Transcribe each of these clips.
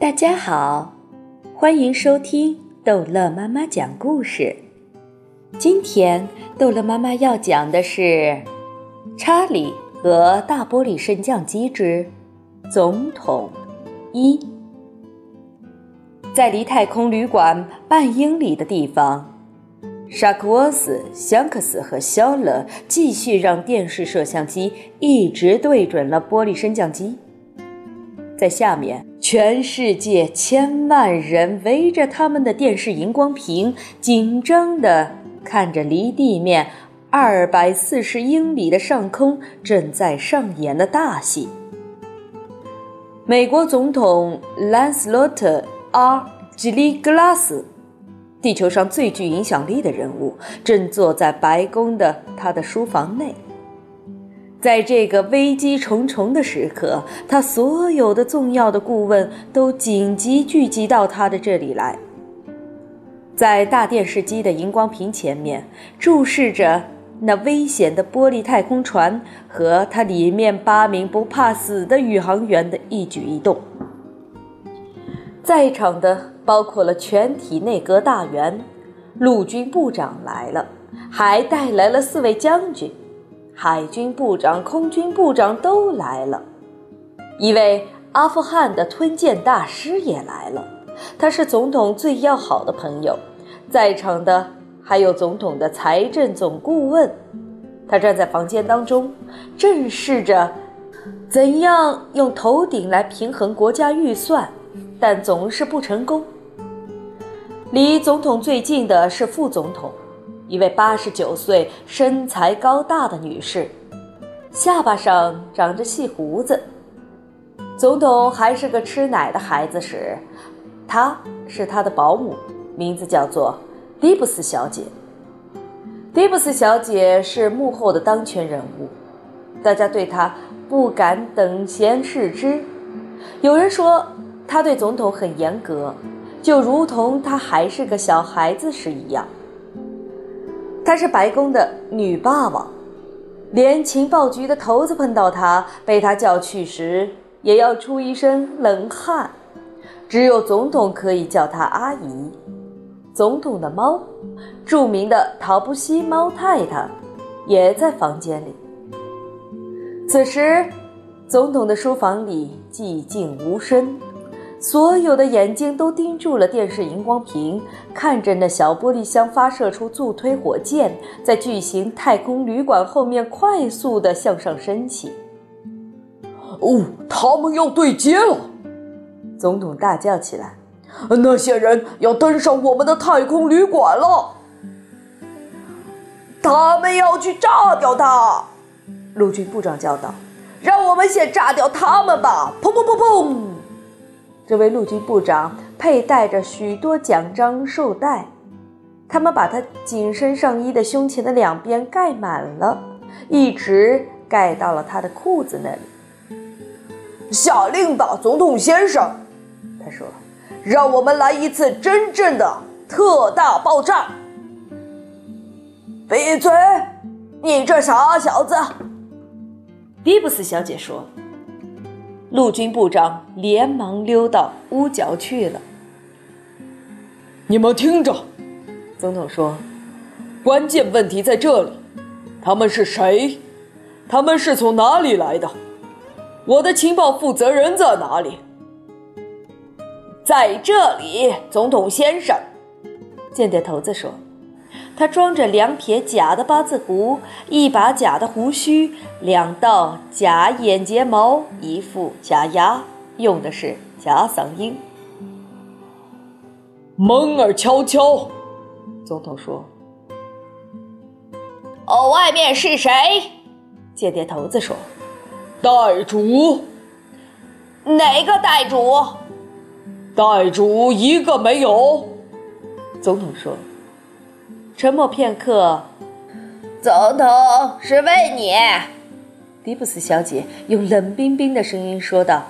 大家好，欢迎收听逗乐妈妈讲故事。今天逗乐妈妈要讲的是《查理和大玻璃升降机之总统一》。在离太空旅馆半英里的地方，沙克沃斯、香克斯和肖勒继续让电视摄像机一直对准了玻璃升降机。在下面，全世界千万人围着他们的电视荧光屏，紧张地看着离地面二百四十英里的上空正在上演的大戏。美国总统兰斯洛特 ·R· 吉利格拉斯，地球上最具影响力的人物，正坐在白宫的他的书房内。在这个危机重重的时刻，他所有的重要的顾问都紧急聚集到他的这里来。在大电视机的荧光屏前面，注视着那危险的玻璃太空船和它里面八名不怕死的宇航员的一举一动。在场的包括了全体内阁大员，陆军部长来了，还带来了四位将军。海军部长、空军部长都来了，一位阿富汗的吞剑大师也来了。他是总统最要好的朋友。在场的还有总统的财政总顾问，他站在房间当中，正视着怎样用头顶来平衡国家预算，但总是不成功。离总统最近的是副总统。一位八十九岁、身材高大的女士，下巴上长着细胡子。总统还是个吃奶的孩子时，她是他的保姆，名字叫做迪布斯小姐。迪布斯小姐是幕后的当权人物，大家对她不敢等闲视之。有人说她对总统很严格，就如同她还是个小孩子时一样。她是白宫的女霸王，连情报局的头子碰到她，被她叫去时，也要出一身冷汗。只有总统可以叫她阿姨。总统的猫，著名的陶布西猫太太，也在房间里。此时，总统的书房里寂静无声。所有的眼睛都盯住了电视荧光屏，看着那小玻璃箱发射出助推火箭，在巨型太空旅馆后面快速地向上升起。哦，他们要对接了！总统大叫起来：“那些人要登上我们的太空旅馆了！他们要去炸掉它！”陆军部长叫道：“让我们先炸掉他们吧！”砰砰砰砰！这位陆军部长佩戴着许多奖章绶带，他们把他紧身上衣的胸前的两边盖满了，一直盖到了他的裤子那里。下令吧，总统先生，他说：“让我们来一次真正的特大爆炸！”闭嘴，你这傻小子！迪布斯小姐说。陆军部长连忙溜到屋角去了。你们听着，总统说：“关键问题在这里，他们是谁？他们是从哪里来的？我的情报负责人在哪里？”在这里，总统先生，间谍头子说。他装着两撇假的八字胡，一把假的胡须，两道假眼睫毛，一副假牙，用的是假嗓音。蒙儿悄悄，总统说：“哦，外面是谁？”间谍头子说：“袋主。”哪个袋主？袋主一个没有。总统说。沉默片刻，总统是为你。迪布斯小姐用冷冰冰的声音说道：“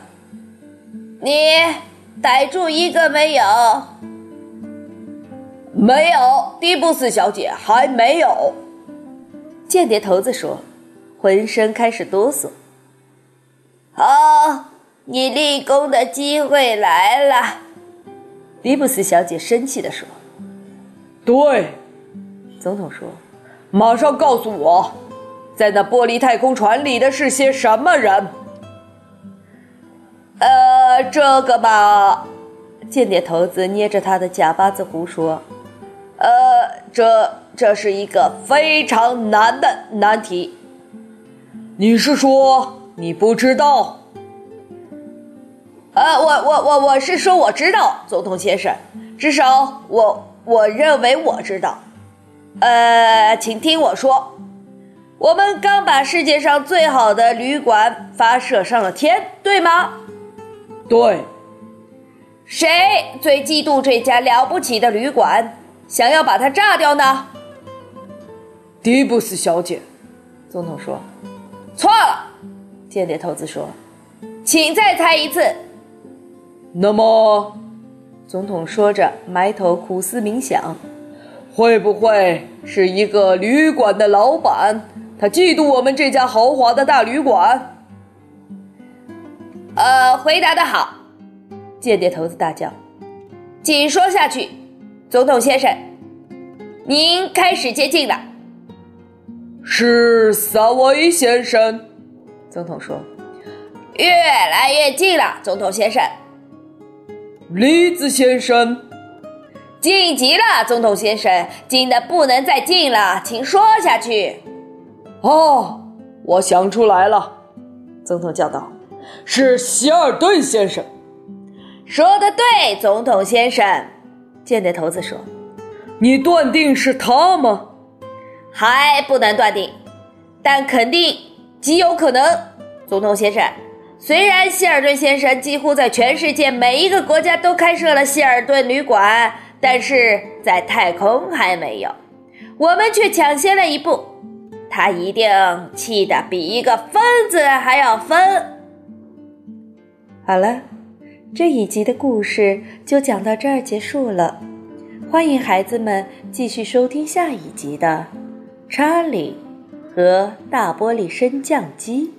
你逮住一个没有？没有，迪布斯小姐还没有。”间谍头子说，浑身开始哆嗦。好，你立功的机会来了。”迪布斯小姐生气地说。“对。”总统说，“马上告诉我，在那玻璃太空船里的是些什么人？”呃，这个吧，间谍头子捏着他的假八字胡说：“呃，这这是一个非常难的难题。你是说你不知道？”呃，我我我我是说我知道，总统先生，至少我我认为我知道。呃，请听我说，我们刚把世界上最好的旅馆发射上了天，对吗？对。谁最嫉妒这家了不起的旅馆，想要把它炸掉呢？迪布斯小姐，总统说。错了，间谍头子说。请再猜一次。那么，总统说着，埋头苦思冥想，会不会是一个旅馆的老板？他嫉妒我们这家豪华的大旅馆？呃，回答的好，间谍头子大叫：“请说下去，总统先生，您开始接近了。”是萨维先生，总统说：“越来越近了，总统先生。”李子先生，近极了，总统先生，近的不能再近了，请说下去。哦，我想出来了，总统叫道：“是希尔顿先生。”说的对，总统先生。间谍头子说：“你断定是他吗？”还不能断定，但肯定极有可能，总统先生。虽然希尔顿先生几乎在全世界每一个国家都开设了希尔顿旅馆，但是在太空还没有，我们却抢先了一步。他一定气得比一个疯子还要疯。好了，这一集的故事就讲到这儿结束了。欢迎孩子们继续收听下一集的《查理和大玻璃升降机》。